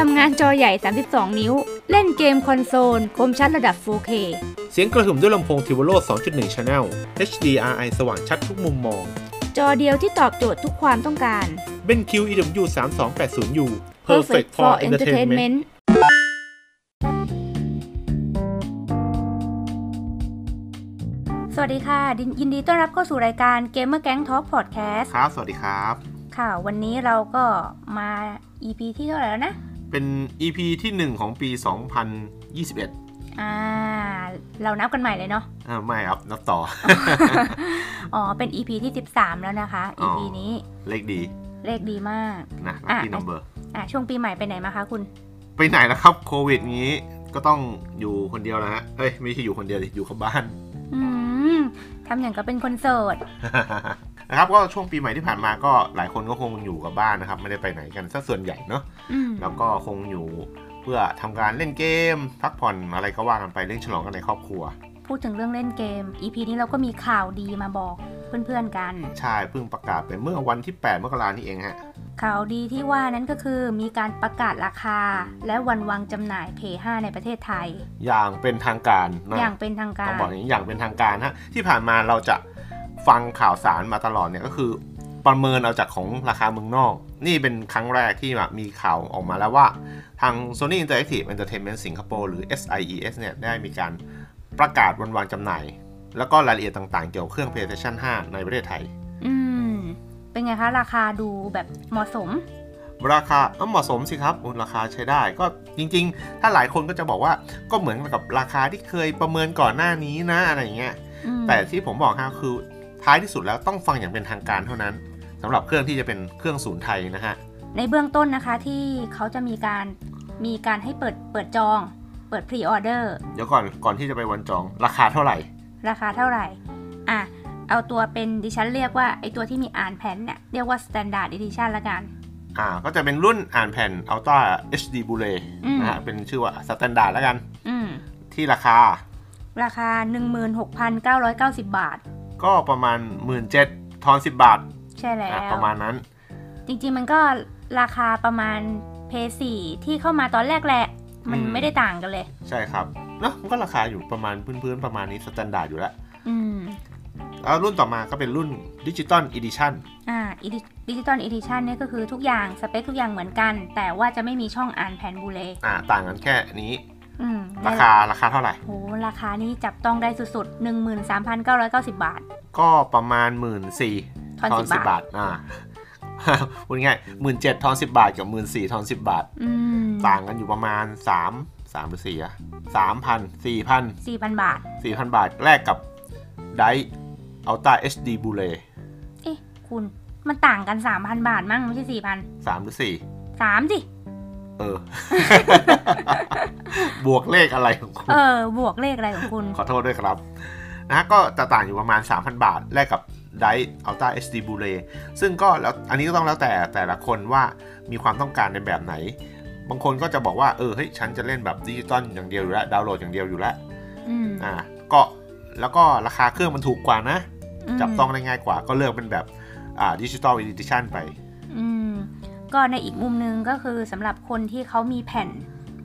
ทำงานจอใหญ่ 32 นิ้ว เล่นเกมคอนโซล คมชัดระดับ 4K เสียงกระหึ่มด้วยลำโพงทิวโร2.1 Channel HDRI สว่างชัดทุกมุมมอง จอเดียวที่ตอบโจทย์ทุกความต้องการเบน QEW 3280U Perfect for entertainment สวัสดีค่ะ ยินดีต้อนรับเข้าสู่รายการ Gamer Gang Talk Podcast ครับ สวัสดีครับ ค่ะ วันนี้เราก็มา EP ที่เท่าไหร่แล้วนะ เป็น EP ที่ 1 ของปี 2021 อ่า เรานับกันใหม่เลยเนาะอ่าไม่ครับ นับต่อ อ๋อ เป็น EP ที่ 13 แล้วนะคะอ๋อ EP นี้ เลขดี เลขดีมากนะอะที่ number อะช่วงปีใหม่ไปไหนมาคะคุณ ไปไหนแล้วครับโควิดงี้ก็ต้องอยู่คนเดียวนะฮะเอ้ย ไม่ใช่อยู่คนเดียวดิอยู่กับบ้าน อืมทำอย่างกับเป็นคนโสด นะครับก็ช่วงปีใหม่ที่ผ่านมาก็หลายคนก็คงอยู่กับบ้านนะครับ ไม่ได้ไปไหนกันซะส่วนใหญ่เนาะอืมแล้วก็คงอยู่เพื่อทำการเล่นเกม พักผ่อนอะไรก็ว่ากันไปเล่นฉลองกันในครอบครัว พูดถึงเรื่องเล่นเกม EP นี้เราก็มีข่าวดีมาบอกเพื่อนๆกัน ใช่เพิ่งประกาศไปเมื่อวันที่ 8 มกรานี่เองฮะข่าวดีที่ว่านั้นก็คือมีการประกาศราคา และวันวางจำหน่าย P5 ในประเทศไทย อย่างเป็นทางการนะอย่างเป็นทางกาต้รองบอกอย่างนี้อย่างเป็นทางการฮะที่ผ่านมาเราจะ ฟังข่าวสารมาตลอดเนี่ยก็คือประเมินเอาจากของราคาเมืองนอก นี่เป็นครั้งแรกที่แบบมีข่าวออกมาแล้วว่า ทาง Sony Interactive Entertainment Singapore หรือ SIES เนี่ยได้มีการประกาศวันวางจำหน่าย แล้วก็รายละเอียดต่างๆ เกี่ยวกับเครื่อง PlayStation 5 ในประเทศไทย อืม เป็นไงคะ ราคาดูแบบเหมาะสม ราคาเอ้าเหมาะสมสิครับอุ๊ยราคาใช้ได้ ก็จริง ๆ ถ้าหลายคนก็จะบอกว่าก็เหมือนกับราคาที่เคยประเมินก่อนหน้านี้นะอะไรอย่างเงี้ยอืมแต่ที่ผมบอกฮะคือ ท้ายที่สุดแล้วต้องฟังอย่างเป็นทางการเท่านั้นสำหรับเครื่องที่จะเป็นเครื่องศูนย์ไทยนะฮะในเบื้องต้นนะคะที่เขาจะมีการมีการให้เปิดเปิดจอง เปิดพรีออเดอร์เดี๋ยวก่อนก่อนที่จะไปวันจองราคาเท่าไหร่ ราคาเท่าไหร่อะเอาตัวเป็นดิฉันเรียกว่าไอตัวที่มีอ่านแผ่นเนี่ยเรียกว่า standard edition ละกันอ่าก็จะเป็นรุ่นอ่านแผ่น Ultra HD Blu-ray อืมนะฮะเป็นชื่อว่า Standard แล้วกันอืมที่ราคา ราคา 16,990 บาท ก็ประมาณ 17,000ทอน10 บาท ใช่แล้วอะประมาณนั้น จริงๆมันก็ราคาประมาณเพย์สี่ที่เข้ามาตอนแรกแหละ มันอืมไม่ได้ต่างกันเลย ใช่ครับเนอะมันก็ราคาอยู่ประมาณพื้นๆประมาณนี้ Standard อยู่แล้วอืมแล้วรุ่นต่อมาก็เป็นรุ่น Digital Edition อ่า Digital Edition เนี่ยก็คือทุกอย่าง สเปคทุกอย่างเหมือนกัน แต่ว่าจะไม่มีช่องอ่านแผ่น Blu-ray อ่าต่างกันแค่นี้อืม ราคาราคาเท่าไหร่โหราคานี้จับต้องได้สุดๆ 13,990 บาท ก็ประมาณ 1 4ื่นสี่ทอนทอน10สิบบาทอ่าพูดง่ายหมื่นเจ็ดทอนสิบบาทกับหมื่นสี่ทอนสิบบาทอืมต่างกันอยู่ประมาณสามสามหรือสี่อะสามพันสี่พัน4,000บาทสี่พันบาทแลกกับไดอัลต้า HD b ูเลเอ๊ะ คุณ มันต่างกัน3,000บาทมั้งไม่ใช่4,000สามหรือสี่3สิ เออ บวกเลขอะไรของคุณ เออ บวกเลขอะไรของคุณ ขอโทษด้วยครับนะฮะก็จะต่างอยู่ประมาณ 3,000 บาท แลกกับไดอัลต้า HD Blu-ray ซึ่งก็แล้วอันนี้ก็ต้องแล้วแต่แต่ละคนว่ามีความต้องการในแบบไหน บางคนก็จะบอกว่า เออเฮ้ยฉันจะเล่นแบบดิจิตอลอย่างเดียวอยู่แล้วดาวน์โหลดอย่างเดียวอยู่แล้วอืมอ่า ก็แล้วก็ราคาเครื่องมันถูกกว่านะอืมจับต้องได้ง่ายกว่า ก็เลือกเป็นแบบอ่า Digital Edition ไปอืม ก็ในอีกมุมนึงก็คือสำหรับคนที่เขามีแผ่น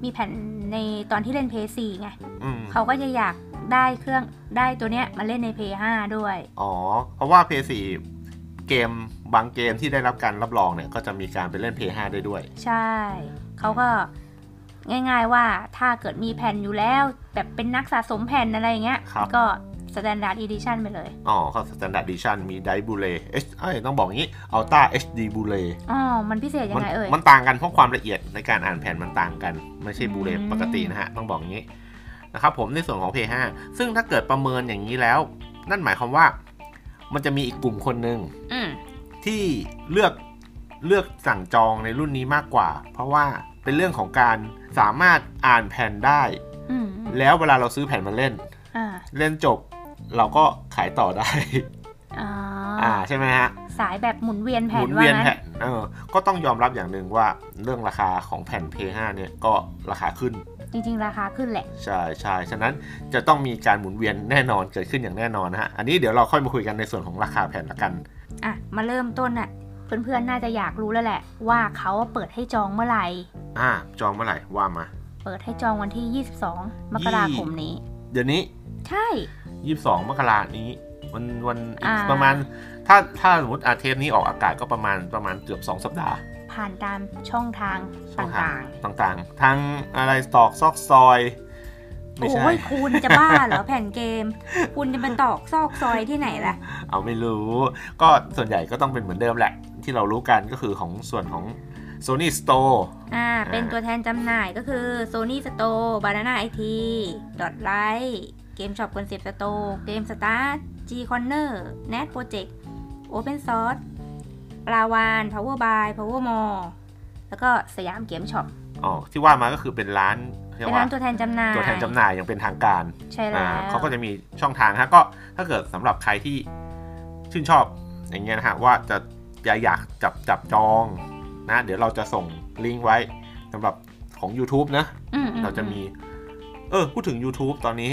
มีแผ่นในตอนที่เล่น p พ4ไงอืมเขาก็จะอยากได้เครื่องได้ตัวเนี้ยมาเล่นใน PS5 ด้วย อ๋อ เพราะว่า PS4 เกมบางเกมที่ได้รับการรับรองเนี่ย ก็จะมีการไปเล่น PS5 ได้ด้วย ใช่ เขาก็ง่าย ๆว่าถ้าเกิดมีแผ่นอยู่แล้ว แบบเป็นนักสะสมแผ่นอะไรอย่างเงี้ยครับก็ Standard Edition ไปเลย อ๋อเขา Standard Edition มีไดบูเลเอ้ยต้องบอกงี้ Ultra HD Blu-ray อ๋อ มันพิเศษยังมันไงเอ่ย มันต่างกันเพราะความละเอียดในการอ่านแผ่นมันต่างกัน ไม่ใช่บูเลอืมปกตินะฮะ ต้องบอกงี้นะครับผมในส่วนของ PS5 ซึ่งถ้าเกิดประเมินอย่างนี้แล้ว นั่นหมายความว่า มันจะมีอีกกลุ่มคนหนึ่งอืมที่เลือกเลือกสั่งจองในรุ่นนี้มากกว่า เพราะว่าเป็นเรื่องของการสามารถอ่านแผ่นได้อืมแล้วเวลาเราซื้อแผ่นมาเล่นอ่าเล่นจบ เราก็ขายต่อได้อ๋ออ่าใช่ไหมฮะสายแบบหมุนเวียนหแผ่มุนนว่าเวียนงั้นแผ่นเออก็ต้องยอมรับอย่างหนึ่งว่าเรื่องราคาของแผ่น P5 เนี่ยก็ราคาขึ้น จริงๆ ราคาขึ้นแหละ ใช่ใช่ฉะนั้นจะต้องมีการหมุนเวียนแน่นอนเกิดขึ้นอย่างแน่นอนนะฮะอันนี้เดี๋ยวเราค่อยมาคุยกันในส่วนของราคาแผ่นละกันอะมาเริ่มต้นอะเพื่อนๆ น่าจะอยากรู้แล้วแหละ ว่าเขาเปิดให้จองเมื่อไหร่อ่าจองเมื่อไหร่ว่ามา เปิดให้จองวันที่ 22 มกราคมนี้ เดี๋ยวนี้ ใช่ 22มกรานี้วันวันอีกอ่าประมาณ ถ้าถ้าสมมติอาเทปนี้ออกอากาศก็ประมาณประมาณเกือบ2สัปดาห์ ผ่านตามช่องทางช่องต่ทางางต่างๆทั้งอะไรตอกซอกซอยๆไม่ใช่โอ้ยคุณจะบ้าเหรอแผ่นเกม คุณจะเป็นตอกซอกซอยที่ไหนล่ะ เอาไม่รู้ ก็ส่วนใหญ่ก็ต้องเป็นเหมือนเดิมแหละ ที่เรารู้กันก็คือของส่วนของ Sony Store อ่า เป็นอ่าตัวแทนจำหน่ายก็คือ Sony Store Banana IT Dot Light Game Shop Concept Store Game Start G Corner Net Project Open Source ปลาวาน Power by Power Mall แล้วก็สยามเกมช็อปอ๋อที่ว่ามาก็คือเป็นร้านเรียเป็กนร้าว่านตัวแทนจำหน่ายตัวแทนจำหน่ายอย่างเป็นทางการใช่แล้อ่าวเขาก็จะมีช่องทางฮะก็ถ้าเกิดสำหรับใครที่ชื่นชอบอย่างเงี้ยนะฮะว่าจะอยากอยากจับจับจองนะเดี๋ยวเราจะส่งลิงก์ไว้สำหรับของ YouTube นะอืมอืเราจะมี เออ พูดถึง YouTube ตอนนี้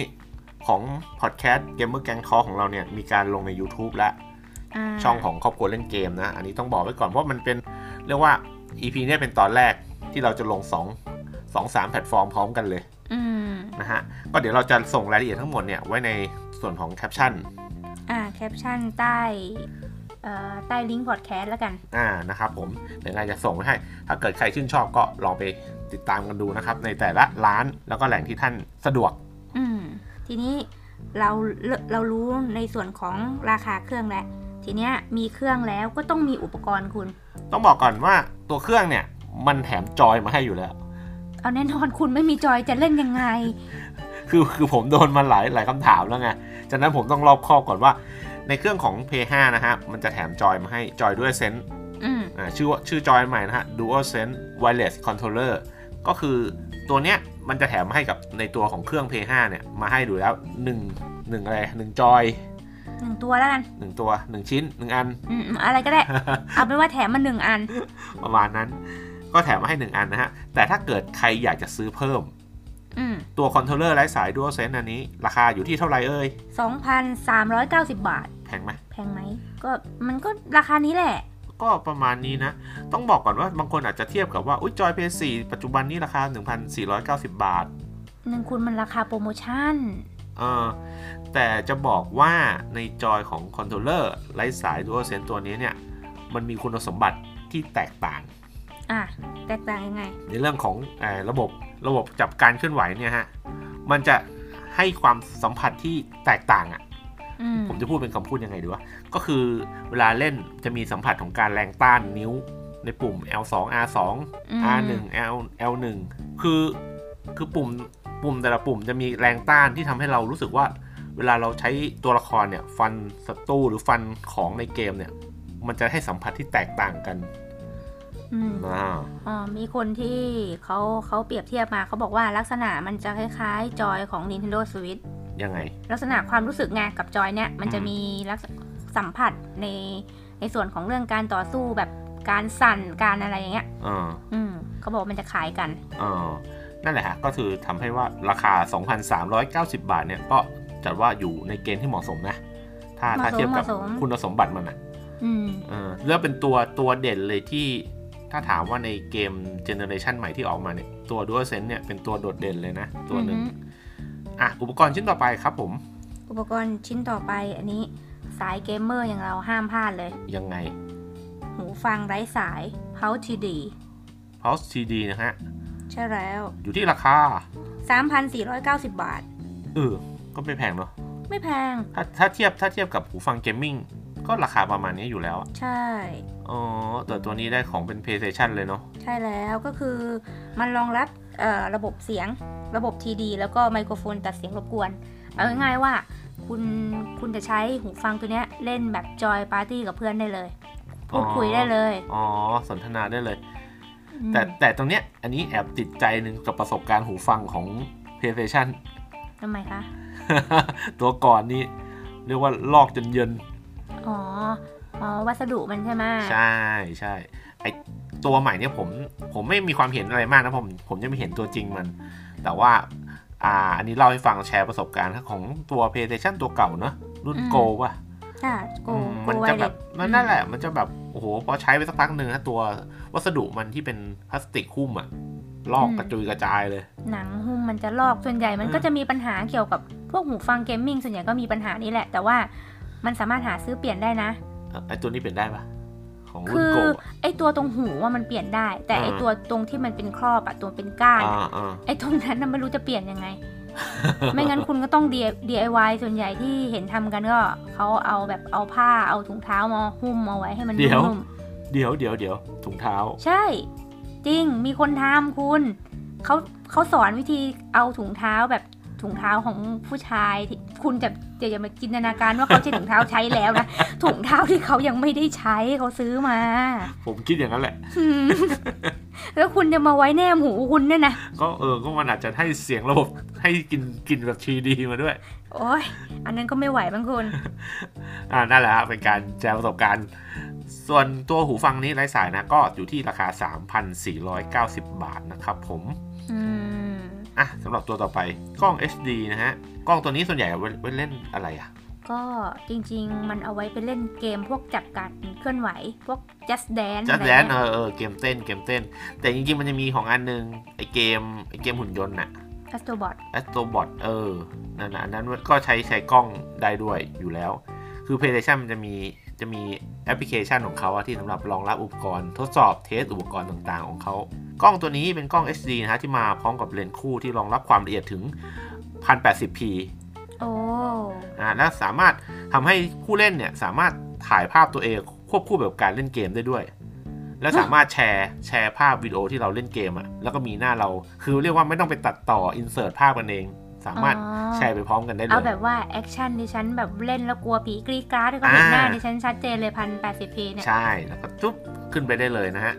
ของพอดแคสต์ Gamer Gang Talk ของเราเนี่ยมีการลงใน YouTube แล้วอ่าช่องของครอบครัวเล่นเกมนะ อันนี้ต้องบอกไว้ก่อนเพราะมันเป็นเรียกว่า EP เนี่ยเป็นตอนแรกที่เราจะลง2 2 3แพลตฟอร์มพร้อมกันเลยอืมนะฮะก็เดี๋ยวเราจะส่งรายละเอียดทั้งหมดเนี่ยไว้ในส่วนของแคปชั่นอ่าแคปชั่นใต้เอ่อใต้ลิงก์พอดแคสต์แล้วกัน อ่า นะครับผมเดี๋ยวยังไงจะส่งไว้ให้ ถ้าเกิดใครชื่นชอบก็ลองไปติดตามกันดูนะครับ ในแต่ละร้านแล้วก็แหล่งที่ท่านสะดวกอืม ทีนี้เราเรารู้ในส่วนของราคาเครื่องแล้วทีเนี้ยมีเครื่องแล้วก็ต้องมีอุปกรณ์คุณ ต้องบอกก่อนว่าตัวเครื่องเนี่ย มันแถมจอยมาให้อยู่แล้ว เอาแน่นอนคุณไม่มีจอยจะเล่นยังไง คือคือผมโดนมาหลายหลายคำถามแล้วไงจากนั้นผมต้องรอบคอบก่อนว่า ในเครื่องของ p 5นะฮะมันจะแถมจอยมาให้จอยด้วยเซนอืมอ่าชื่อว่าชื่อจอยใหม่นะฮะ Dual Sense Wireless Controller ก็คือตัวเนี้ย มันจะแถมให้กับในตัวของเครื่อง p 5เนี่ย มาให้ดูแล้ว1 1อะไร1จอยหนึ่งตัวแล้วกัน1ตัว1ชิ้น1อันอืมอืมอะไรก็ได้ เอาเป็นว่าแถมมาหนึ่งอัน ประมาณนั้น ก็แถมมาให้1อันนะฮะ แต่ถ้าเกิดใครอยากจะซื้อเพิ่มอืมตัวคอนโทรลเลอร์ไร้สาย Dual Sense อันนี้ ราคาอยู่ที่เท่าไหร่เอ่ยสองพันสามร้อยเก้าสิบบาท แพงไหมแพงไหมก็มันก็ราคานี้แหละ ก็ประมาณนี้นะ ต้องบอกก่อนว่าบางคนอาจจะเทียบกับว่า อุ้ยจอย PS4 ปัจจุบันนี้ราคา 1,490 บาทหนึ่งคุณมันราคาโปรโมชั่นเออแต่จะบอกว่าในจอยของคอนโทรลเลอร์ไร้สาย DualSense ตัวนี้เนี่ย มันมีคุณสมบัติที่แตกต่าง อะ แตกต่างยังไง ในเรื่องของเออระบบระบบจับการเคลื่อนไหวเนี่ยฮะ มันจะให้ความสัมผัสที่แตกต่างอะ่ะอืม ผมจะพูดเป็นคำพูดยังไงดีวะ ก็คือเวลาเล่นจะมีสัมผัสของการแรงต้านนิ้วในปุ่ม L2 R2 อืม R1 L L1 คือคือปุ่มปุ่มแต่ละปุ่มจะมีแรงต้านที่ทำให้เรารู้สึกว่า เวลาเราใช้ตัวละครเนี่ย ฟันศัตรูหรือฟันของในเกมเนี่ย มันจะให้สัมผัสที่แตกต่างกันอืมอ่าอ๋อมีคนที่เขาเขาเปรียบเทียบมาเขาบอกว่าลักษณะมันจะคล้ายๆ จอยของ Nintendo Switch ยังไง ลักษณะความรู้สึกไงกับจอยเนี่ยมันจะอืมมีลักษณะสัมผัสในในส่วนของเรื่องการต่อสู้แบบการสั่นการอะไรอย่างเงี้ยอ่าอืมเขาบอกว่ามันจะขายกันอ่านั่นแหละฮะก็คือทำให้ว่าราคา 2,390 บาทเนี่ยก็จัดว่าอยู่ในเกณฑ์ที่เหมาะสมนะ ถ้าเหมาะสมถ้าเทียบกับเหมาะสมคุณสมบัติมันอะอืมเออแล้วเป็นตัวตัวเด่นเลยที่ถ้าถามว่าในเกม generation ใหม่ที่ออกมาเนี่ย ตัว DualSense เนี่ยเป็นตัวโดดเด่นเลยนะ ตัวหนึ่ง อือฮึอะอุปกรณ์ชิ้นต่อไปครับผม อุปกรณ์ชิ้นต่อไปอันนี้สายเกมเมอร์อย่างเราห้ามพลาดเลย ยังไง หูฟังไร้สาย Pulse TD Pulse TD นะฮะ ใช่แล้ว อยู่ที่ราคา 3,490 บาท เออ ก็ไม่แพงเนาะไม่แพง ถ้าถ้าเทียบถ้าเทียบกับหูฟังเกมมิ่งก็ราคาประมาณนี้อยู่แล้วอะใช่ อ๋อแต่ตัวนี้ได้ของเป็น PlayStation เลยเนาะ ใช่แล้วก็คือมันรองรับเอ่อ ระบบเสียงระบบ TD แล้วก็ไมโครโฟนตัดเสียงรบกวน เอาง่ายๆว่าคุณคุณจะใช้หูฟังตัวเนี้ยเล่นแบบ join party กับเพื่อนได้เลยพูดคุยได้เลย อ๋อ สนทนาได้เลยอืมแต่แต่ตรงเนี้ย อันนี้แอบติดใจหนึ่งกับประสบการณ์หูฟังของ PlayStation ทำไมคะ ตัวก่อนนี่เรียกว่าลอกจนเยิน อ๋อ อ๋อ วัสดุมันใช่ไหมใช่ใช่ไอตัวใหม่เนี่ยผมผมไม่มีความเห็นอะไรมากนะผมผมยังไม่เห็นตัวจริงมัน แต่ว่าอ่าอันนี้เล่าให้ฟังแชร์ประสบการณ์ของตัว PlayStation ตัวเก่าเนอะรุ่นโกว่ะค่ะโกอืมโกมันไวจะเลแบบสมันนั่นแหละ มันจะแบบโอ้โหพอใช้ไปสักพักหนึ่งนะตัววัสดุมันที่เป็นพลาสติกหุ้มอะลอกอืมกระจุยกระจายเลย หนังหุ้มมันจะลอกส่วนใหญ่มันอืมก็จะมีปัญหาเกี่ยวกับพวกหูฟังเกมมิ่งส่วนใหญ่ก็มีปัญหานี้แหละ แต่ว่ามันสามารถหาซื้อเปลี่ยนได้นะเอ่อไอตัวนี้เปลี่ยนได้ปะ ของรุ่คืนอโกะไอตัวตรงหูว่ามันเปลี่ยนได้ แต่อ่าไอตัวตรงที่มันเป็นครอบอะตัวเป็นก้านอ่าอะอ่าไอตรงนั้นน่ะไม่รู้จะเปลี่ยนยังไง ไม่งั้นคุณก็ต้อง DIY ส่วนใหญ่ที่เห็นทำกันก็เขาเอาแบบเอาผ้าเอาถุงเท้ามาหุ้มเอาไว้ให้มันเดี๋ยวนุ่มเดี๋ยวเดี๋ยวเดี๋ยวถุงเท้าๆใช่ จริงมีคนทำคุณเขาเขาสอนวิธีเอาถุงเท้าแบบ ถุงเท้าของผู้ชายที่คุณจะจะอย่ามาจินตนาการว่าเขาใช้ถุงเท้าใช้แล้วนะ ถุงเท้าที่เขายังไม่ได้ใช้เขาซื้อมา ผมคิดอย่างนั้นแหละอืมแล้วคุณจะมาไว้แนมหูคุณเนี่ยนะ ก็เออ ก็มันอาจจะให้เสียงระบบให้กินกินแบบทีดีมาด้วย โอ้ย อันนั้นก็ไม่ไหวบางคนอ่านั่นแหละฮะเป็นการแชร์ประสบการณ์ส่วนตัวหูฟังนี้ไร้สายนะก็อยู่ที่ราคา 3,490 บาทนะครับผม อืม อะสำหรับตัวต่อไปกล้อง HD นะฮะ กล้องตัวนี้ส่วนใหญ่เอาไว้ไว้เล่นอะไรอะ ก็จริงๆ มันเอาไว้ไปเล่นเกมพวกจับการเคลื่อนไหว พวก just dance จัอะดไรแดนเอเงี้ยอเออเกมเต้นเกมเต้น แต่จริงๆ มันจะมีของอันหนึงไอเกมไอเกมหุ่นยนต์น่ะ astrobot Astrobot เออนั่นนะอันนั้นก็ใช้ใช้กล้องได้ด้วยอยู่แล้ว คือ PlayStation มันจะมี จะมีแอปพลิเคชันของเขาอะที่สำหรับรองรับอุปกรณ์ทดสอบ test อุปกรณ์ต่างๆ ของเขา กล้องตัวนี้เป็นกล้อง HD นะฮะที่มาพร้อมกับเลนส์คู่ที่รองรับความละเอียดถึง 1080p โอ้อ่าและสามารถทำให้ผู้เล่นเนี่ยสามารถถ่ายภาพตัวเองควบคู่แบบการเล่นเกมได้ด้วย และสามารถแชร์แชร์ภาพวิดีโอที่เราเล่นเกมอะแล้วก็มีหน้าเราคือเรียกว่าไม่ต้องไปตัดต่อ insert ภาพกันเอง สามารถอ๋อแชร์ไปพร้อมกันได้เลย เอาแบบว่า action ดิฉันแบบเล่นแล้วกลัวผีกรีดกราดก็เห็นหน้าอ่าดิฉันชัดเจนเลยพันแปดสิบ P เนี่ย ใช่ แล้วก็จุ๊บขึ้นไปได้เลยนะฮะ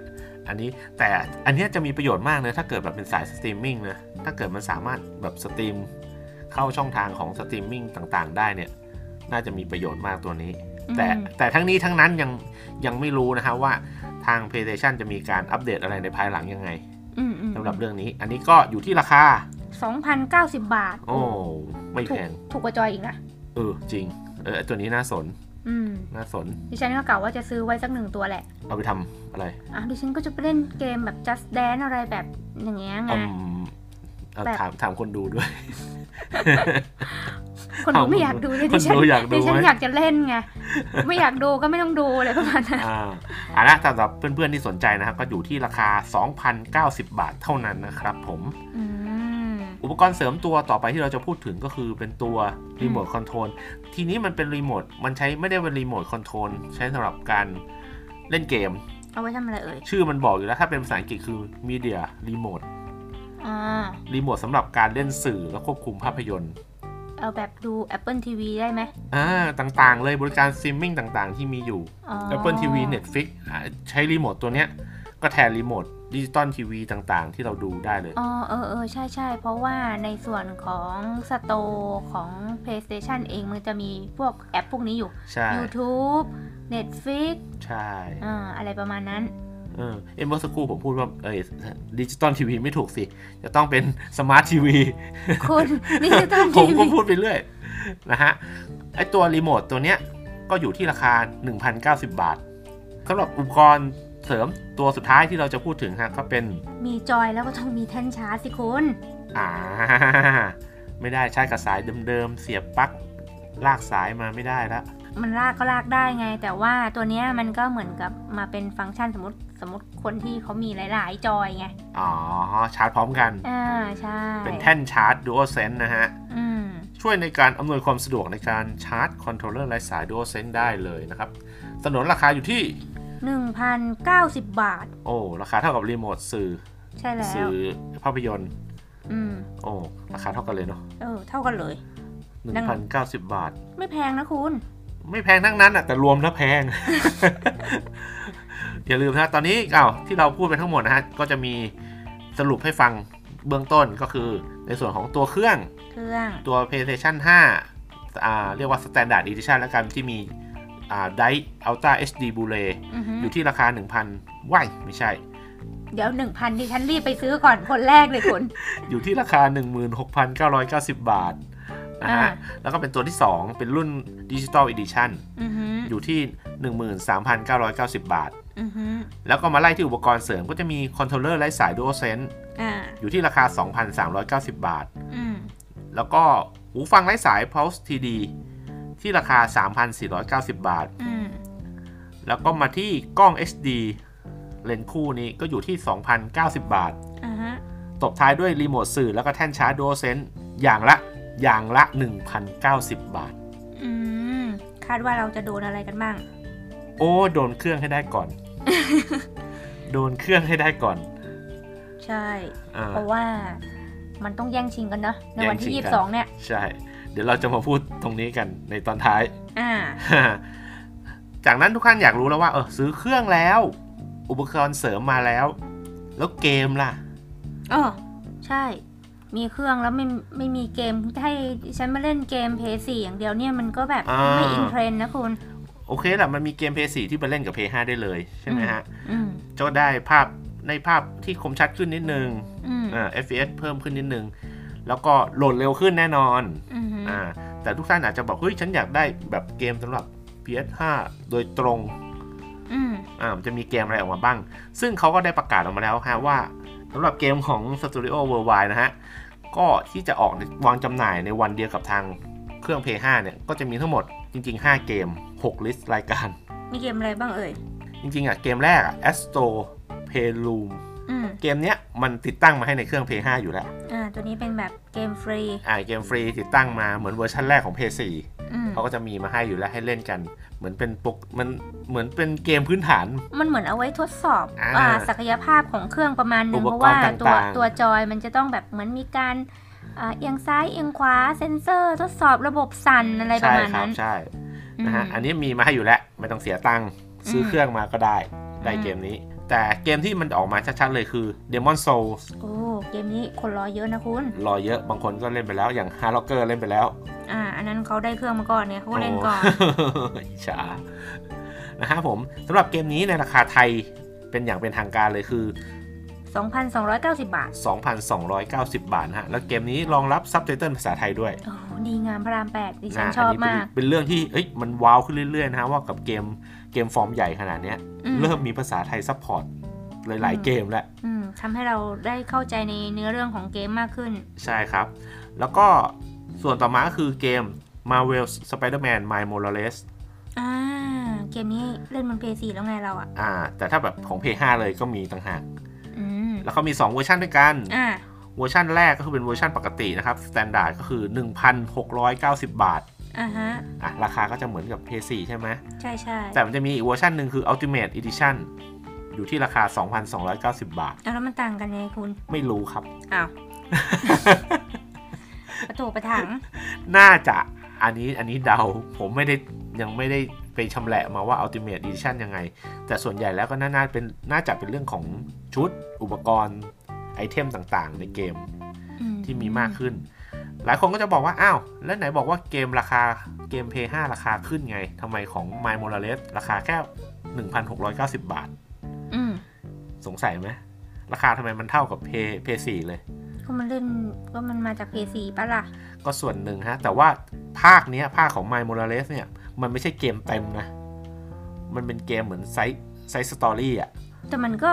อันนี้แต่อันเนี้ยจะมีประโยชน์มากเลยถ้าเกิดแบบเป็นสายสตรีมมิ่งนะ ถ้าเกิดมันสามารถแบบสตรีมเข้าช่องทางของสตรีมมิ่งต่างๆ ได้เนี่ย น่าจะมีประโยชน์มากตัวนี้ แต่อืมแต่ทั้งนี้ทั้งนั้นยังยังไม่รู้นะฮะว่าทาง PlayStation จะมีการอัปเดตอะไรในภายหลังยังไงอืมอืมสำหรับเรื่องนี้ อันนี้ก็อยู่ที่ราคา สองพันเก้าสิบบาท โอ้ไม่ถูแพกงถูกกว่าจอยอีกนะ เออ จริง เออตัวนี้น่าสน อืม น่าสน ดิฉันก็กล่าวว่าจะซื้อไว้สักหนึ่งตัวแหละ เอาไปทำอะไร อะ ดิฉันก็จะไปเล่นเกมแบบ just dance อะไรแบบอย่างเงี้ยไงอืมเอาแบบถามถามคนดูด้วย คนดูไม่อยากดูเลยคดินฉันดูอยากดูดิฉันไหมอยากจะเล่นไง ไม่อยากดูก็ไม่ต้องดูอะไรประมาณนั้นอ่าอ่านะสำหรับเพื่อนๆที่สนใจนะครับ ก็อยู่ที่ราคา 2,090 บาทเท่านั้นนะครับผม อืม อุปกรณ์เสริมตัวต่อไปที่เราจะพูดถึงก็คือเป็นตัวรีโมทคอนโทรลทีนี้มันเป็นรีโมทมันใช้ไม่ได้เป็นรีโมทคอนโทรลใช้สำหรับการเล่นเกม เอาไว้ทำอะไรเอ่ย ชื่อมันบอกอยู่แล้วถ้าเป็นภาษาอังกฤษคือ Media Remote อ่ารีโมทสำหรับการเล่นสื่อและควบคุมภาพยนตร์ เอาแบบดู Apple TV ได้ไหมอ่าต่างๆ เลยบริการสตรีมมิ่งต่างๆ ที่มีอยู่อ๋อ Apple TV Netflix อ่าใช้รีโมทตัวเนี้ย ก็แทนรีโมทดิจิตอลทีวีต่างๆ ที่เราดูได้เลย อ๋อ เออเออใช่ใช่เพราะว่าในส่วนของสโตร์ของ PlayStation เองมันจะมีพวกแอปพวกนี้อยู่ ใช่ YouTube Netflix ใช่อ่าอะไรประมาณนั้น เออเอ็มเมื่อสักครู่ผมพูดว่าเออดิจิตอลทีวีไม่ถูกสิ จะต้องเป็นสมาร์ททีวีดิจิตอลทีวีคุณิตอลผทีมก็วีพูดไปเรื่อยนะฮะ ไอตัวรีโมทตัวเนี้ยก็อยู่ที่ราคา 1,090 บาทสำหรับอุปกรณ์ เสริมตัวสุดท้ายที่เราจะพูดถึงฮะก็เป็น มีจอยแล้วก็ต้องมีแท่นชาร์จสิคุณอ่า ไม่ได้ใช้กับสายเดิมๆเสียบปลั๊กลากสายมาไม่ได้ละมันลากก็ลากได้ไง แต่ว่าตัวเนี้ยมันก็เหมือนกับมาเป็นฟังก์ชันสมมติสมมติคนที่เขามีหลาย ๆ จอยไง อ๋อ ชาร์จพร้อมกันอ่าใช่ เป็นแท่นชาร์จ DualSense นะฮะอืมช่วยในการอำนวยความสะดวกในการชาร์จคอนโทรลเลอร์ไร้สาย DualSense ได้เลยนะครับสนนราคาอยู่ที่ 1,090 บาท โอ้ ราคาเท่ากับรีโมทสื่อ ใช่แล้วสื่อภาพยนตร์อืมโอ้ ราคาเท่ากันเลยเนาะ เออ เท่ากันเลยดัง1,090 บาท ไม่แพงนะคุณ ไม่แพงทั้งนั้นอะ แต่รวมแล้วแพง อย่าลืมนะ ตอนนี้อ้าวที่เราพูดไปทั้งหมดนะฮะ ก็จะมีสรุปให้ฟังเบื้องต้นก็คือในส่วนของตัวเครื่อง เครื่อง ตัว PlayStation 5อ่าเรียกว่า Standard Edition แล้วกันที่มี อ่า Dai Ultra HD Blu-ray อือฮึอยู่ที่ราคา 1,000ว้ายไม่ใช่ เดี๋ยว 1,000ดิฉันรีบไปซื้อก่อนคนแรกเลยคุณ อยู่ที่ราคา 16,990 บาทนะฮะอ่าแล้วก็เป็นตัวที่ 2 เป็นรุ่น Digital Edition อือฮึอยู่ที่ 13,990 บาทอือฮึแล้วก็มาไล่ที่อุปกรณ์เสริมก็จะมีคอนโทรลเลอร์ไร้สาย DualSense อ่าอยู่ที่ราคา 2,390 บาทอืมแล้วก็หูฟังไร้สาย Pulse 3D ที่ราคา 3,490 บาทอืมแล้วก็มาที่กล้อง HD เลนส์คู่นี้ก็อยู่ที่ 2,090 บาทอ่าฮะตบท้ายด้วยรีโมทสื่อแล้วก็แท่นชาร์จ DualSense อย่างละอย่างละ 1,090 บาทอืมคาดว่าเราจะโดนอะไรกันบ้าง โอ้ โดนเครื่องให้ได้ก่อน โดนเครื่องให้ได้ก่อน ใช่อ่าเพราะว่ามันต้องแย่งชิงกันเนอะในวันที่แย่งชิงยี่กัสินบสองเนี่ย ใช่เดี๋ยวเราจะมาพูดตรงนี้กันในตอนท้ายอ่าจากนั้นทุกท่านอยากรู้แล้วว่า เออซื้อเครื่องแล้ว อุปกรณ์เสริมมาแล้ว แล้วเกมล่ะเออใช่ มีเครื่องแล้วไม่ไม่มีเกมให้ฉันมาเล่นเกมเพย์สี่อย่างเดียวเนี่ยมันก็แบบอ่าไม่อินเทรนด์นะคุณโอเคแหละมันมีเกม PS4 ที่ไปเล่นกับ PS5 ได้เลยใช่ไหมฮะอืมก็ได้ภาพในภาพที่คมชัดขึ้นนิดนึงอืมอ่า FPS เพิ่มขึ้นนิดนึง แล้วก็โหลดเร็วขึ้นแน่นอนอืมอ่าแต่ทุกท่านอาจจะบอกเฮ้ยฉันอยากได้แบบเกมสำหรับ PS5 โดยตรงอืมอ่ามันจะมีเกมอะไรออกมาบ้าง ซึ่งเขาก็ได้ประกาศออกมาแล้วฮะว่าสำหรับเกมของ Studio Worldwide นะฮะ ก็ที่จะออกวางจำหน่ายในวันเดียวกับทางเครื่อง PS5 เนี่ย ก็จะมีทั้งหมดจริง ๆ 5 เกม 6 list รายการ มีเกมอะไรบ้างเอ่ย จริง ๆ อะ เกมแรกอะ Astro Playroom อืมเกมเนี้ยมันติดตั้งมาให้ในเครื่อง PS5 อยู่แล้วอ่า ตัวนี้เป็นแบบเกมฟรี อ่าเกมฟรีติดตั้งมาเหมือนเวอร์ชันแรกของ PS4 อืมเขาก็จะมีมาให้อยู่แล้วให้เล่นกัน เหมือนเป็นปกมันเหมือนเป็นเกมพื้นฐาน มันเหมือนเอาไว้ทดสอบอ่าอ่าศักยภาพของเครื่องประมาณหนึ่งอุปเพราะกรว่าณ์ตัวต่างๆตัวจอยมันจะต้องแบบเหมือนมีการอ่าเอียงซ้ายเอียงขวาเซนเซอร์ทดสอบระบบสั่นอะไรประใช่มาณครันั้บนใช่นะฮะอืมอันนี้มีมาให้อยู่แล้วไม่ต้องเสียตังค์ซื้ออมเครื่องมาก็ได้ได้อืมเกมนี้ แต่เกมที่มันออกมาชัดๆเลยคือ Demon Souls โอ้เกมนี้คนรอเยอะนะคุณ รอเยอะบางคนก็เล่นไปแล้วอย่าง Heartrocker เล่นไปแล้ว อ่า อันนั้นเขาได้เครื่องมาก่อนเนี่ยเขาก็เล่นก่อนโอ้อิจฉานะฮะผมสำหรับเกมนี้ในราคาไทยเป็นอย่างเป็นทางการเลยคือ 2,290 บาท 2,290 บาทนะฮะ แล้วเกมนี้รองรับซับไตเติลภาษาไทยด้วย โอ้ดีงามพระรามแปดดิฉันนะชอบนนี้เป็นมาก เอันนี้เป็นเรื่องที่เอ้ยมัน wow ขึ้นเรื่อยๆนะฮะว่ากับเกมเกมฟอร์มใหญ่ขนาดเนี้ยอืมเริ่มมีภาษาไทย supportหลายอืมๆเกมแล้วอืมทำให้เราได้เข้าใจในเนื้อเรื่องของเกมมากขึ้น ใช่ครับ แล้วก็ส่วนต่อมาก็คือเกม Marvel Spider-Man Miles Morales อ่าเกมนี้เล่นบน Play สี่แล้วไงเราอะอ่า แต่ถ้าแบบของ PS5 เลยก็มีต่างหากอืม แล้วเขามี 2 เวอร์ชันด้วยกันอ่าเวอร์ชันแรกก็คือเป็นเวอร์ชันปกตินะครับ Standard ก็คือ 1,690 บาทอ่าฮะอะราคาก็จะเหมือนกับ PS4 ใช่ไหมใช่ใช่แต่มันจะมีอีกเวอร์ชันหนึ่งคือ Ultimate Edition อยู่ที่ราคา 2,290 บาทเอาแล้วมันต่างกันไงคุณ ไม่รู้ครับอ้าวประตูประถัง น่าจะอันนี้อันนี้เดาผมไม่ได้ยังไม่ได้ ไปชำแหละมาว่า Ultimate Edition ยังไง แต่ส่วนใหญ่แล้วก็น่าน่าเป็นน่าจะเป็นเรื่องของชุดอุปกรณ์ไอเทมต่างๆ ในเกมอืที่มีมากขึ้น หลายคนก็จะบอกว่า อ้าว แล้วไหนบอกว่าเกมราคาเกม p 5ราคาขึ้นไงทำไมของ Miles Morales ราคาแค่ 1,690 บาทอืมสงสัยไหมราคาทำไมมันเท่ากับ PS4 เลย ก็มันเล่นก็มันมาจาก Play สี่ปะล่ะ ก็ส่วนหนึ่งฮะ แต่ว่าภาคเนี้ยภาคของ Miles Morales เนี่ย มันไม่ใช่เกมเต็มนะ มันเป็นเกมเหมือน side side story อะ แต่มันก็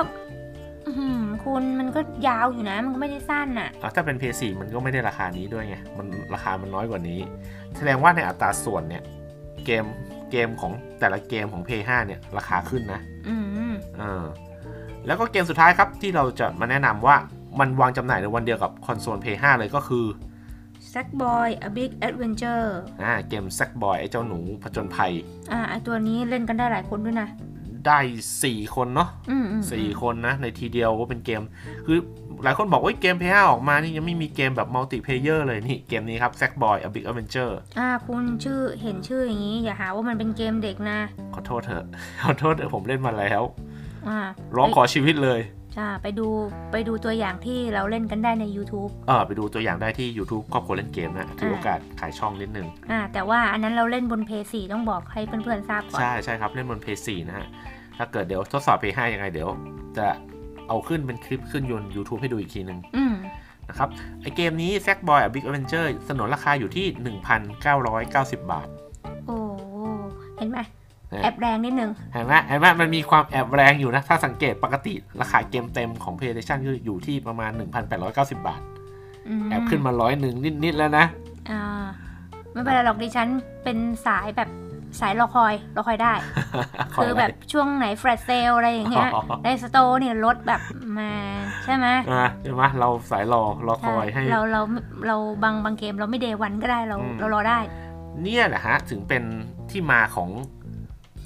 อื้อหือคุณมันก็ยาวอยู่นะ มันก็ไม่ได้สั้นน่ะอะถ้าเป็น PS4 มันก็ไม่ได้ราคานี้ด้วยไง มันราคามันน้อยกว่านี้ แสดงว่าในอัตราส่วนเนี่ย เกมเกมของแต่ละเกมของ PS5 เนี่ย ราคาขึ้นนะ อืมเออแล้วก็เกมสุดท้ายครับที่เราจะมาแนะนำว่ามันวางจำหน่ายในวันเดียวกับคอนโซล PS5 เลยก็คือ Sackboy A Big Adventure อ่าเกม Sackboy ไอ้เจ้าหนูผจญภัย อ่าไอตัวนี้เล่นกันได้หลายคนด้วยนะ ได้ 4 คนเนาะอืมอืมสี่คนนะ ในทีเดียวก็เป็นเกม คือหลายคนบอกว่าเกม PS5 ออกมานี่ยังไม่มีเกมแบบ multiplayer เลยนี่เกมนี้ครับ Sackboy A Big Adventure อ่าคุณชื่อเห็นชื่ออย่างนี้ อย่าหาว่ามันเป็นเกมเด็กนะ ขอโทษเถอะ ขอโทษเถอะผมเล่นมาแล้ว อ่าร้องขอชีวิตเลย อ่าไปดูไปดูตัวอย่างที่เราเล่นกันได้ใน YouTube เออไปดูตัวอย่างได้ที่ YouTube ครอบครัวเล่นเกมนะถือโอกาสขายช่องนิดนึงอ่าแต่ว่าอันนั้นเราเล่นบนเพย์สี่ต้องบอกให้เพื่อนๆทราบก่อน ใช่ใช่ครับ เล่นบน PS4 นะฮะ ถ้าเกิดเดี๋ยวทดสอบ PS5 ยังไงเดี๋ยว จะเอาขึ้นเป็นคลิปขึ้นยน YouTube ให้ดูอีกทีหนึ่งอืมนะครับไอเกมนี้ Sackboy A Big Adventure สนนราคาอยู่ที่ 1,990 บาท โอ้เห็นไหม แอบแรงนิดนึงเห็นไหมเห็นไหมมันมีความแอบแรงอยู่นะ ถ้าสังเกตปกติราคาเกมเต็มของ PlayStation คืออยู่ที่ประมาณ 1,890 บาทมแอบขึ้นมาร้อยหนึ่งนิด ๆ แล้วนะ อ่า ไม่เป็นไรหรอกดิฉันเป็นสายแบบสายรอคอยรอคอยได้ คือแบบช่วงไหนแฟลชเซลอะไรอย่างเงี้ยอ๋อในสโตร์เนี่ยลดแบบมาใช่ไหมอ่าใช่ไหมเราสายรอรอคอยให้ เราเราเราบางบางเกมเราไม่เดวันก็ได้เราอืมเรารอได้ เนี่ยแหละฮะ ถึงเป็นที่มาของ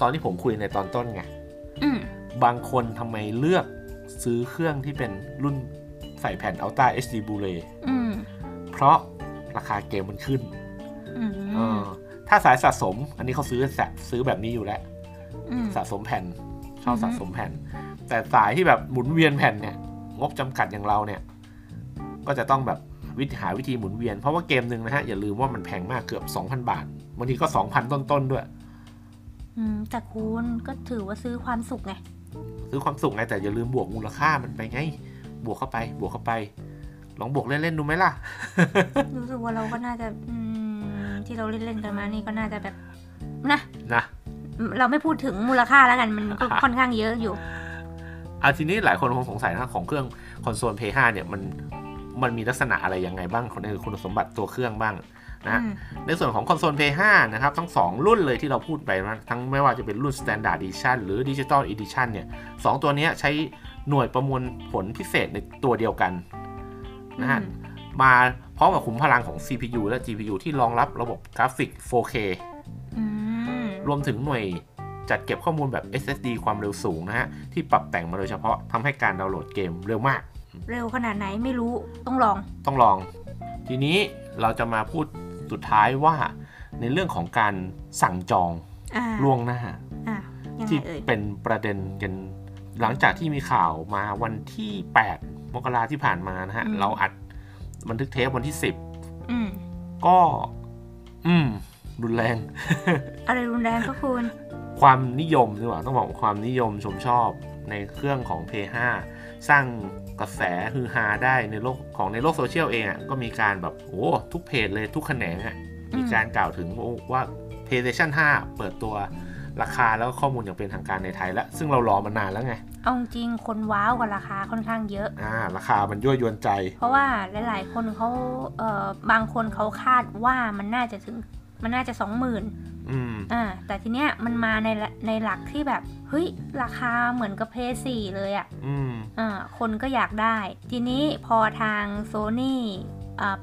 ตอนที่ผมคุยในตอนต้นไงอืมบางคนทำไมเลือกซื้อเครื่องที่เป็นรุ่นใส่แผ่น Ultra HD Blu-ray อืมเพราะราคาเกมมันขึ้นอืมเออถ้าสายสะสม อันนี้เขาซื้อแสซื้อแบบนี้อยู่แล้วอืมสะสมแผ่นชอบอือฮึสะสมแผ่น แต่สายที่แบบหมุนเวียนแผ่นเนี่ย งบจำกัดอย่างเราเนี่ย ก็จะต้องแบบวิธีหาวิธีหมุนเวียน เพราะว่าเกมหนึ่งนะฮะ อย่าลืมว่ามันแพงมากเกือบ 2,000 บาทบางทีก็ 2,000 ต้นๆด้วย อืมแต่คุณก็ถือว่าซื้อความสุขไง ซื้อความสุขไงแต่อย่าลืมบวกมูลค่ามันไปไง บวกเข้าไป บวกเข้าไป ลองบวกเล่นๆดูไหมล่ะ รู้สึกว่าเราก็น่าจะอืมที่เราเล่นๆกันมานี่ก็น่าจะแบบนะนะ เราไม่พูดถึงมูลค่าแล้วกันมันก็ค่อนข้างเยอะอยู่เอาทีนี้หลายคนคงสงสัยนะของเครื่องคอนโซล Play 5เนี่ยมันมันมีลักษณะอะไรยังไงบ้างในคุณสมบัติตัวเครื่องบ้าง นะฮะอืมในส่วนของคอนโซล Play 5นะครับทั้ง 2 รุ่นเลยที่เราพูดไปนะทั้งไม่ว่าจะเป็นรุ่น Standard Edition หรือ Digital Edition เนี่ยสองตัวเนี้ยใช้หน่วยประมวลผลพิเศษในตัวเดียวกันนะฮะอืมมาพร้อมกับขุมพลังของ CPU และ GPU ที่รองรับระบบกราฟิก 4K อืมรวมถึงหน่วยจัดเก็บข้อมูลแบบ SSD ความเร็วสูงนะฮะ ที่ปรับแต่งมาโดยเฉพาะทำให้การดาวน์โหลดเกมเร็วมาก เร็วขนาดไหนไม่รู้ต้องลอง ต้องลอง ทีนี้เราจะมาพูด สุดท้ายว่าในเรื่องของการสั่งจองอ่าล่วงหน้าอ่ายังไงที่เอ่ยเป็นประเด็นกันหลังจากที่มีข่าวมาวันที่ 8 มกราที่ผ่านมานะฮะ เราอัดบันทึกเทปวันที่อืม10 ก็ อืม รุนแรง อะไรรุนแรงก็คุณ ความนิยมดีกว่าต้องบอกว่าความนิยมชมชอบในเครื่องของ p 5สร้าง กระแสฮือฮาได้ในโลกของในโลกโซเชียลเองอะก็มีการแบบโอ้ทุกเพจเลยทุกแขนงอะอืมมีการกล่าวถึงว่า PlayStation 5 เปิดตัวราคาแล้วก็ข้อมูลอย่างเป็นทางการในไทยแล้ว ซึ่งเรารอมานานแล้วไง เอาจริงคนว้าวกับราคาค่อนข้างเยอะอ่าราคามันยั่วยวนใจ เพราะว่าหลาย ๆ คนเขาเอ่อบางคนเขาคาดว่ามันน่าจะถึงมันน่าจะสองหมื่น อืมอ่าแต่ทีเนี้ยมันมาในละในหลักที่แบบเฮ้ยราคาเหมือนกับ Play สี่เลยอะ่ะอืมอ่าคนก็อยากได้ ทีนี้พอทางโซนี่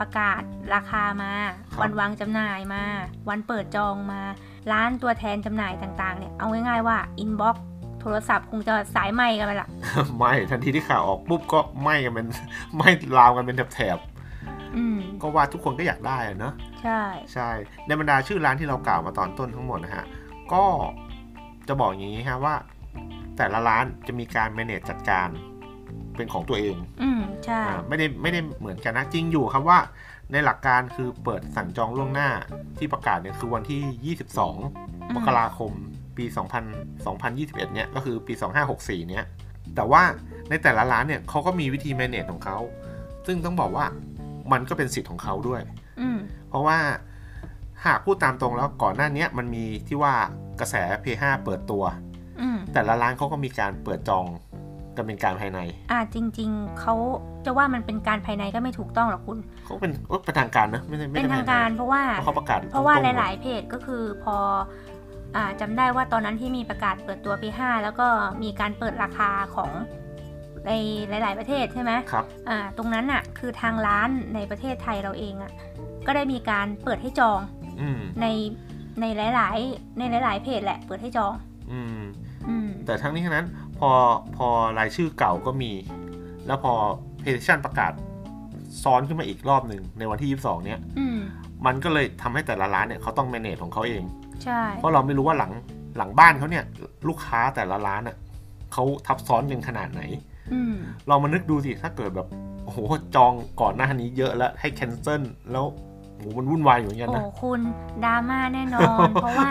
ประกาศราคามาวันวางจำหน่ายมา วันเปิดจองมา ร้านตัวแทนจำหน่ายต่างๆเนี่ยเอาง่ายๆว่า inbox โทรศัพท์คงจะสายไหม้กันไปละ ไม่ทันทีที่ข่าวออกปุ๊บก็ไหม่กันเป็นไหม่ลามกันเป็นแถบอืมๆ ก็ว่าทุกคนก็อยากได้อะเนอะใช่ใช่ในบรรดาชื่อร้านที่เรากล่าวมาตอนต้นทั้งหมดนะฮะ ก็จะบอกอย่างนี้ฮะว่า แต่ละร้านจะมีการ manage จัดการเป็นของตัวเอง อืมใช่อ่าไม่ได้ไม่ได้เหมือนกันนะจริงอยู่ครับว่า ในหลักการคือเปิดสั่งจองล่วงหน้าที่ประกาศเนี่ยคือวันที่ 22 มกราคม ปี 2000 2021 เนี่ยก็คือปี 2564 เนี่ย แต่ว่าในแต่ละร้านเนี่ยเขาก็มีวิธี manage ของเขา ซึ่งต้องบอกว่า มันก็เป็นสิทธิ์ของเขาด้วยอืมเพราะว่าหากพูดตามตรงแล้วก่อนหน้าเนี้ยมันมีที่ว่ากระแส P5 เปิดตัวอืมแต่ละร้านเขาก็มีการเปิดจองกันเป็นการภายใน อ่าจริง ๆเขาจะว่ามันเป็นการภายในก็ไม่ถูกต้องหรอกคุณเขาเป็นเอ้ยเป็นทางการนะไม่ใช่ไม่เป็นใช่ทางการเพราะว่าเพราะเขาประกาศเพราะว่าตงๆหลาย ๆ เพจก็คือพออ่าจำได้ว่าตอนนั้นที่มีประกาศเปิดตัว P5 แล้วก็มีการเปิดราคาของ ในหลาย ๆ ประเทศใช่ไหมครับอ่าตรงนั้นอะคือทางร้านในประเทศไทยเราเองอะก็ได้มีการเปิดให้จองอืมในในหลาย ๆ ในหลาย ๆ เพจแหละเปิดให้จองอืมอืมแต่ทั้งนี้ทั้งนั้นพอพอรายชื่อเก่าก็มี แล้วพอ PlayStation ประกาศซ้อนขึ้นมาอีกรอบหนึ่งในวันที่ 22 เนี้ยอืมมันก็เลยทำให้แต่ละร้านเนี่ยเขาต้อง manage ของเขาเอง ใช่ เพราะเราไม่รู้ว่าหลังหลังบ้านเขาเนี่ย ลูกค้าแต่ละร้านอะเขาทับซ้อนกันขนาดไหน อืมเรามานึกดูสิ ถ้าเกิดแบบ โอ้โห จองก่อนหน้านี้เยอะแล้ว ให้แคนเซิลแล้วโอ้โหมันวุ่นวายอยู่เหมือนกันโอ้นะคุณดราม่าแน่นอน เพราะว่า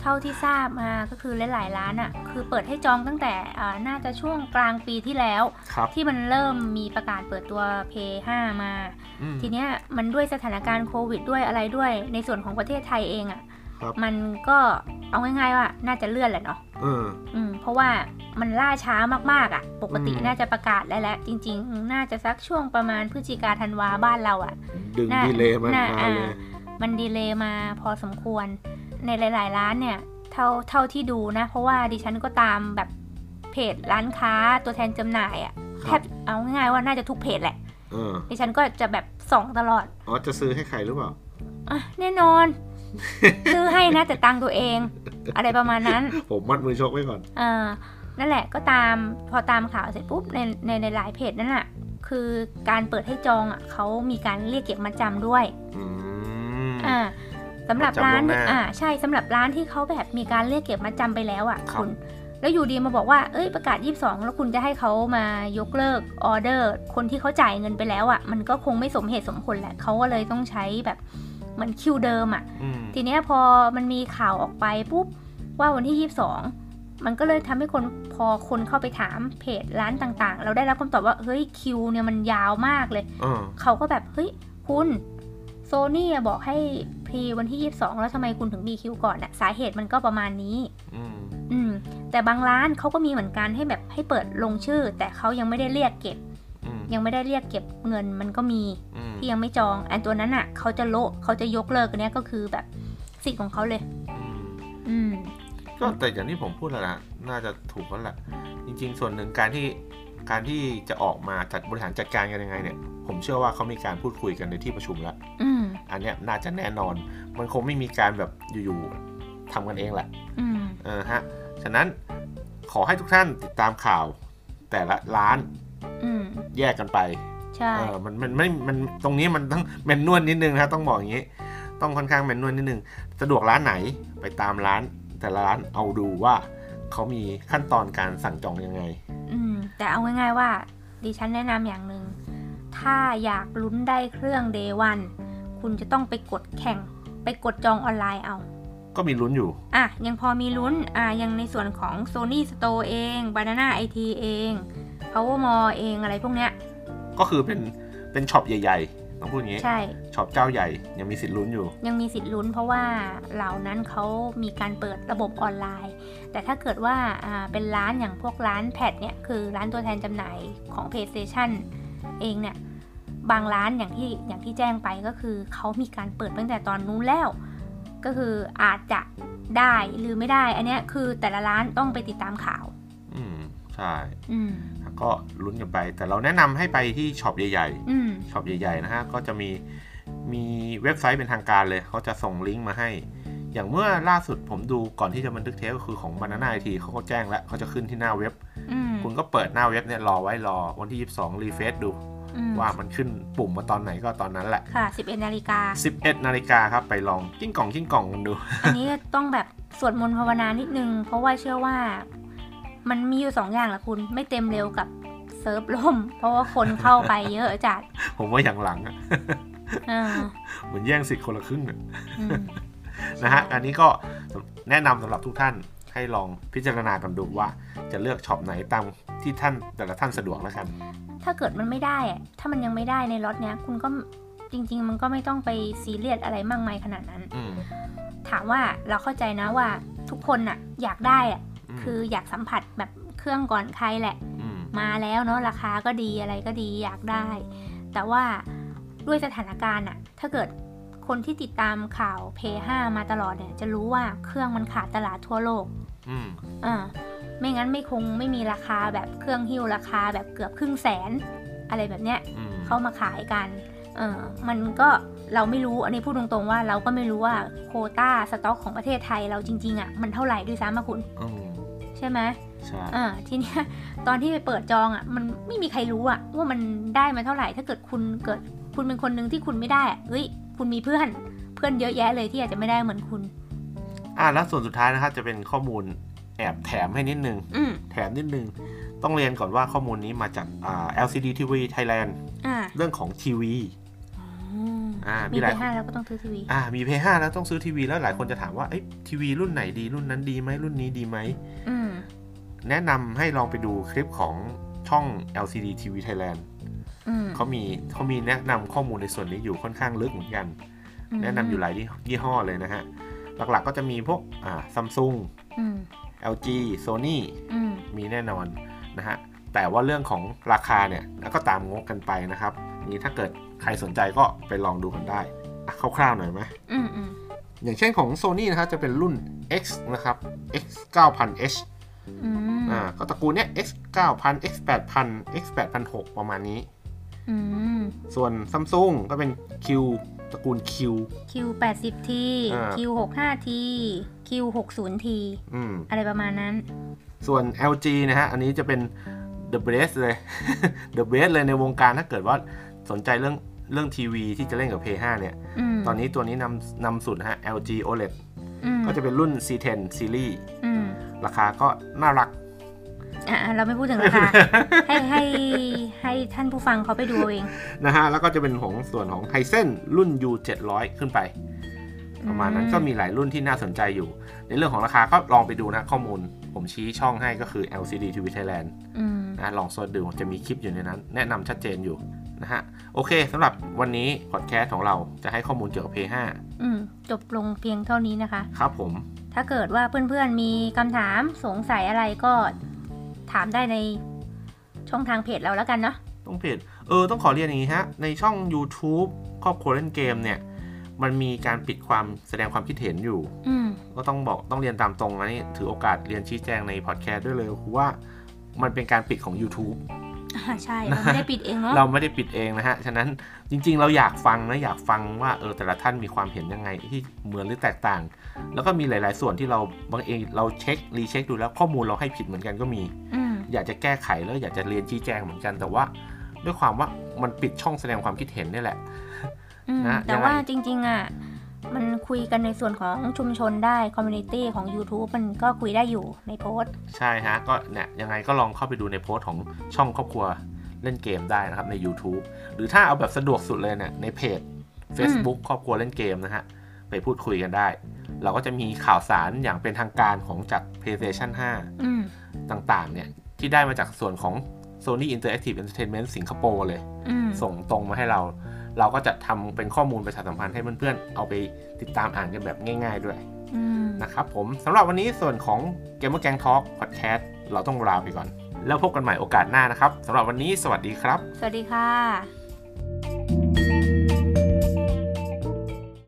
เท่าที่ทราบมาก็คือหลายๆร้านอะ คือเปิดให้จองตั้งแต่อ่าน่าจะช่วงกลางปีที่แล้วครับที่มันเริ่มมีประกาศเปิดตัว p 5มาอืมทีเนี้ยมันด้วยสถานการณ์โควิดด้วยอะไรด้วย ในส่วนของประเทศไทยเองอะ่ะครับ มันก็เอาง่ายๆว่าน่าจะเลื่อนแหละเนาะเอออืมเพราะว่ามันล่าช้ามากๆอะ่ะ ปกติอืมน่าจะประกาศได้แล้วจริง ๆ น่าจะสักช่วงประมาณพฤศจิกาธันวาบ้านเราอะ่ะ ดึงน่าดีเลยมันน่ามาอ่าเลยมันดีเลย์มาพอสมควร ในหลาย ๆ ร้านเนี่ย เท่าเท่าที่ดูนะ เพราะว่าดิฉันก็ตามแบบเพจร้านค้าตัวแทนจำหน่ายอะ่ะคแทรับบเอาง่ายๆว่าน่าจะทุกเพจแหละเออดิฉันก็จะแบบส่องตลอด อ๋อ จะซื้อให้ใครหรือเปล่าอะแน่นอน ซื้อให้นะแต่ตังค์ตัวเอง อะไรประมาณนั้น ผมมัดมือชกไว้ก่อนอ่านั่นแหละก็ตามพอตามข่าวเสร็จปุ๊บในในในหลายเพจนั่นแหะคือการเปิดให้จองอะเขามีการเรียกเก็บมาจำด้วยอืมอ่าสำหรับร้านมัดจำล่วงหน้าอ่าใช่สำหรับร้านที่เขาแบบมีการเรียกเก็บมาจำไปแล้วอะครับณแล้วอยู่ดีมาบอกว่า เอ้ย ประกาศ 22 แล้วคุณจะให้เขามายกเลิกออเดอร์ คนที่เขาจ่ายเงินไปแล้วอะ มันก็คงไม่สมเหตุสมผลแหละ เขาก็เลยต้องใช้แบบ เหมือนคิวเดิมอะอืมทีเนี้ยพอมันมีข่าวออกไปปุ๊บว่าวันที่ 22 มันก็เลยทำให้คนพอคนเข้าไปถามเพจร้านต่างๆ เราได้รับคำตอบว่าเฮ้ยคิวเนี่ยมันยาวมากเลยเออเขาก็แบบเฮ้ยคุณโซนี่บอกให้พรีวันที่ 22 แล้วทำไมคุณถึงมีคิวก่อนอะสาเหตุมันก็ประมาณนี้ อืมอืมแต่บางร้านเขาก็มีเหมือนกันให้แบบให้เปิดลงชื่อ แต่เขายังไม่ได้เรียกเก็บอืม ยังไม่ได้เรียกเก็บเงินมันก็มีอืมที่ยังไม่จองอันตัวนั้นอะเขาจะโละเขาจะยกเลิกอันเนี้ยก็คือแบบสิทธิ์ของเขาเลยอืมอืมก็แต่อย่างที่ผมพูดแล้วนะน่าจะถูกแล้วแหละจริง ๆ ส่วนหนึ่งการที่การที่จะออกมาจัดบริหารจัดการกันยังไงเนี่ย ผมเชื่อว่าเขามีการพูดคุยกันในที่ประชุมแล้วอืมอันเนี้ยน่าจะแน่นอน มันคงไม่มีการแบบอยู่ๆทำกันเองแหละอืมเออฮะ ฉะนั้นขอให้ทุกท่านติดตามข่าวแต่ละร้านอืม แยกกันไปใช่เออมันมันไม่มันตรงนี้มันต้องแมนนวลนิดนึงนะต้องบอกอย่างนี้ ต้องค่อนข้างแมนนวลนิดนึงสะดวกร้านไหนไปตามร้าน แต่ละร้านเอาดูว่าเขามีขั้นตอนการสั่งจองยังไง อืมแต่เอาง่ายๆว่า ดิฉันแนะนำอย่างหนึ่งถ้าอยากลุ้นได้เครื่อง day one คุณจะต้องไปกดแข่ง ไปกดจองออนไลน์เอาก็มีลุ้นอยู่ อะ ยังพอมีลุ้น อะยังในส่วนของ Sony Store เอง Banana IT เอง Power Mall เองอะไรพวกเนี้ย ก็คือเป็นเป็น shop ใหญ่ๆ ต้องพูดอย่างนี้ ใช่ shop เจ้าใหญ่ยังมีสิทธิ์ลุ้นอยู่ ยังมีสิทธิ์ลุ้นเพราะว่าเหล่านั้นเขามีการเปิดระบบออนไลน์ แต่ถ้าเกิดว่าอ่าเป็นร้านอย่างพวกร้านแพดเนี่ย คือร้านตัวแทนจำหน่ายของ PlayStation เองเนี่ยบางร้านอย่างที่อย่างที่แจ้งไปก็คือเขามีการเปิดตั้งแต่ตอนนู้นแล้ว ก็คืออาจจะได้หรือไม่ได้ อันเนี้ยคือแต่ละร้านต้องไปติดตามข่าว อืม ใช่ อืม ก็ลุ้นกันไป แต่เราแนะนำให้ไปที่ช็อปใหญ่อืมๆช็อปใหญ่ๆนะฮะก็จะมีมีเว็บไซต์เป็นทางการเลยเขาจะส่งลิงก์มาให้ อย่างเมื่อล่าสุดผมดูก่อนที่จะบันทึกเทปก็คือของ Banana IT เขาก็แจ้งแล้วเขาจะขึ้นที่หน้าเว็บอืมคุณก็เปิดหน้าเว็บเนี่ยรอไว้รอวันที่ 22 refresh ดูอืมว่ามันขึ้นปุ่มมาตอนไหนก็ตอนนั้นแหละ ค่ะ 11 นาฬิกา 11 นาฬิกาครับไปลองกิ้งกล่องกิ้งกล่องกันดู อันนี้ต้องแบบสวดมนต์ภาวนานิดนึง เพราะว่าเชื่อว่า มันมีอยู่สองอย่างแหละคุณไม่เต็มเร็วกับเซิร์ฟล่ม เพราะว่าคนเข้าไปเยอะจัด ผมว่าอย่างหลังอะอ่าเหมือนแย่งสิทธิ์คนละครึ่งอะอืมนะฮะอันนี้ก็แนะนำสำหรับทุกท่านให้ลองพิจารณากันดูว่าจะเลือกช็อปไหนตามที่ท่านแต่ละท่านสะดวกแล้วกัน ถ้าเกิดมันไม่ได้อะถ้ามันยังไม่ได้ในล็อตเนี้ย คุณก็จริง ๆ มันก็ไม่ต้องไปซีเรียสอะไรมากมายขนาดนั้นอืมถามว่าเราเข้าใจนะว่าทุกคนน่ะอยากได้อะม คืออยากสัมผัสแบบเครื่องก่อนใครแหละมมาแล้วเนาะราคาก็ดีอะไรก็ดีอยากได้ แต่ว่าด้วยสถานการณ์อะถ้าเกิดคนที่ติดตามข่าว p 5มาตลอดเนี่ย จะรู้ว่าเครื่องมันขาดตลาดทั่วโลกอืมอ่าไม่งั้นไม่คงไม่มีราคาแบบเครื่องหิ้วราคาแบบเกือบครึ่งแสน อะไรแบบเนี้ยอืมเข้ามาขายกันเออมันก็เราไม่รู้อันนี้พูดตรงๆว่าเราก็ไม่รู้ว่าโควต้าสต็อกของประเทศไทยเราจริงๆอะ่ะมันเท่าไหร่ด้วยซ้ำอะคุณอืม ใช่ไหมใช่อ่าทีเนี้ยตอนที่ไปเปิดจองอะ่ะ มันไม่มีใครรู้อะ่ะ ว่ามันได้มาเท่าไหร่ ถ้าเกิดคุณเกิดคุณเป็นคนหนึ่งที่คุณไม่ได้อะเฮ้ย คุณมีเพื่อนเพื่อนเยอะแยะเลยที่อาจจะไม่ได้เหมือนคุณ อ่าแล้วส่วนสุดท้ายนะครับจะเป็นข้อมูลแอบแถมให้นิดนึงอืมแถมนิดนึง ต้องเรียนก่อนว่าข้อมูลนี้มาจากอ่า LCD TV Thailand อ่าเรื่องของทีวีอ่ามีมีหลายไปห้าแล้วก็ต้องซื้อทีวีอ่ามี p 5แล้วต้องซื้อทีวีแล้วหลายคนจะถามว่าเอ้ทีวีรุ่นไหนดีรุ่นนั้นดีไหมรุ่นนี้ดีไหมอืม แนะนำให้ลองไปดูคลิปของช่อง LCD TV Thailand อืมเขามีเขามีแนะนำข้อมูลในส่วนนี้อยู่ค่อนข้างลึกเหมือนกัน แนะนำอยู่หลายยี่ห้อเลยนะฮะ หลักๆก็จะมีพวกอ่าซัมซุงอืม LG Sony อืมมีแน่นอนนะฮะ แต่ว่าเรื่องของราคาเนี่ยแล้วก็ตามงบกันไปนะครับ นี่ถ้าเกิดใครสนใจก็ไปลองดูกันได้อะคร่าวๆหน่อยไหมอืมอืมอย่างเช่นของ Sony นะครับจะเป็นรุ่น X นะครับ X 9000H อืม อ่าก็ตระกูลเนี้ย X 9000 X 8000 X 8006ประมาณนี้อืมส่วน Samsung ก็เป็น Q ตระกูล Q คิวแปดสิบทีอ่าคิวหกห้าทีคิวหกศูนย์ทีอืมอะไรประมาณนั้น ส่วน LG นะฮะ อันนี้จะเป็น the best เลย the best เลยในวงการถ้าเกิดว่าสนใจเรื่องเรื่องทีวีที่จะเล่นกับ P5 เนี่ยอืมตอนนี้ตัวนี้นำนำสุดนะฮะ LG OLED อืมก็จะเป็นรุ่น C10 Series อืม ราคาก็น่ารักอะเราไม่พูดถึงราคาให้ให้ให้ท่านผู้ฟังเขาไปดูเอาเองนะฮะแล้วก็จะเป็นของส่วนของ Hisense รุ่น U 700 ขึ้นไป ประมาณนั้นก็มีหลายรุ่นที่น่าสนใจอยู่ ในเรื่องของราคาก็ลองไปดูนะข้อมูล ผมชี้ช่องให้ก็คือ LCD TV Thailand อืมนะลองเสิร์ชดูจะมีคลิปอยู่ในนั้น แนะนำชัดเจนอยู่นะฮะโอเคสำหรับวันนี้พอดแคสต์ของเราจะให้ข้อมูลเกี่ยวกับ P5 อืมจบลงเพียงเท่านี้นะคะ ครับผม ถ้าเกิดว่าเพื่อนๆมีคำถามสงสัยอะไรก็ถามได้ในช่องทางเพจเราแล้วกันเนาะต้องเพจเออต้องขอเรียนอย่างนี้ฮะ ในช่อง YouTube ครอบครัวเล่นเกมเนี่ย มันมีการปิดความแสดงความคิดเห็นอยู่ อืมก็ต้องบอกต้องเรียนตามตรงนะนี่ถือโอกาสเรียนชี้แจงในพอดแคสต์ด้วยเลยว่ามันเป็นการปิดของ YouTube อ่า ใช่เราไม่ได้ปิดเองเนาะเราไม่ได้ปิดเองนะฮะ ฉะนั้นจริง ๆ เราอยากฟังนะอยากฟังว่าเออแต่ละท่านมีความเห็นยังไงที่เหมือนหรือแตกต่าง แล้วก็มีหลาย ๆ ส่วนที่เราบางเองเราเช็ค recheck ดูแล้วข้อมูลเราให้ผิดเหมือนกันก็มีอืมอยากจะแก้ไขแล้วอยากจะเรียนชี้แจงเหมือนกันแต่ว่า ด้วยความว่ามันปิดช่องแสดงความคิดเห็นนี่แหละอืมนะแต่ยังไงว่าจริง ๆ อะ มันคุยกันในส่วนของชุมชนได้ community ของ YouTube มันก็คุยได้อยู่ในโพสต์ใช่ฮะ ก็เนี่ยยังไงก็ลองเข้าไปดูในโพสต์ของช่องครอบครัวเล่นเกมได้นะครับใน YouTube หรือถ้าเอาแบบสะดวกสุดเลยเนี่ยในเพจ Facebook ครอบครัวเล่นเกมนะฮะ ไปพูดคุยกันได้ เราก็จะมีข่าวสารอย่างเป็นทางการของจาก PlayStation อืม5ต่างๆ เนี่ย ที่ได้มาจากส่วนของ Sony Interactive Entertainment สิงคโปร์เลยอืมส่งตรงมาให้เรา เราก็จะทำเป็นข้อมูลประชาสัมพันธ์ให้เพื่อนๆ เอาไปติดตามอ่านกันแบบง่าย ๆ ด้วยอืมนะครับผมสำหรับวันนี้ส่วนของ Gamer Gang Talk Podcast เราต้องลาไปก่อน แล้วพบกันใหม่โอกาสหน้านะครับสำหรับวันนี้สวัสดีครับ สวัสดีค่ะ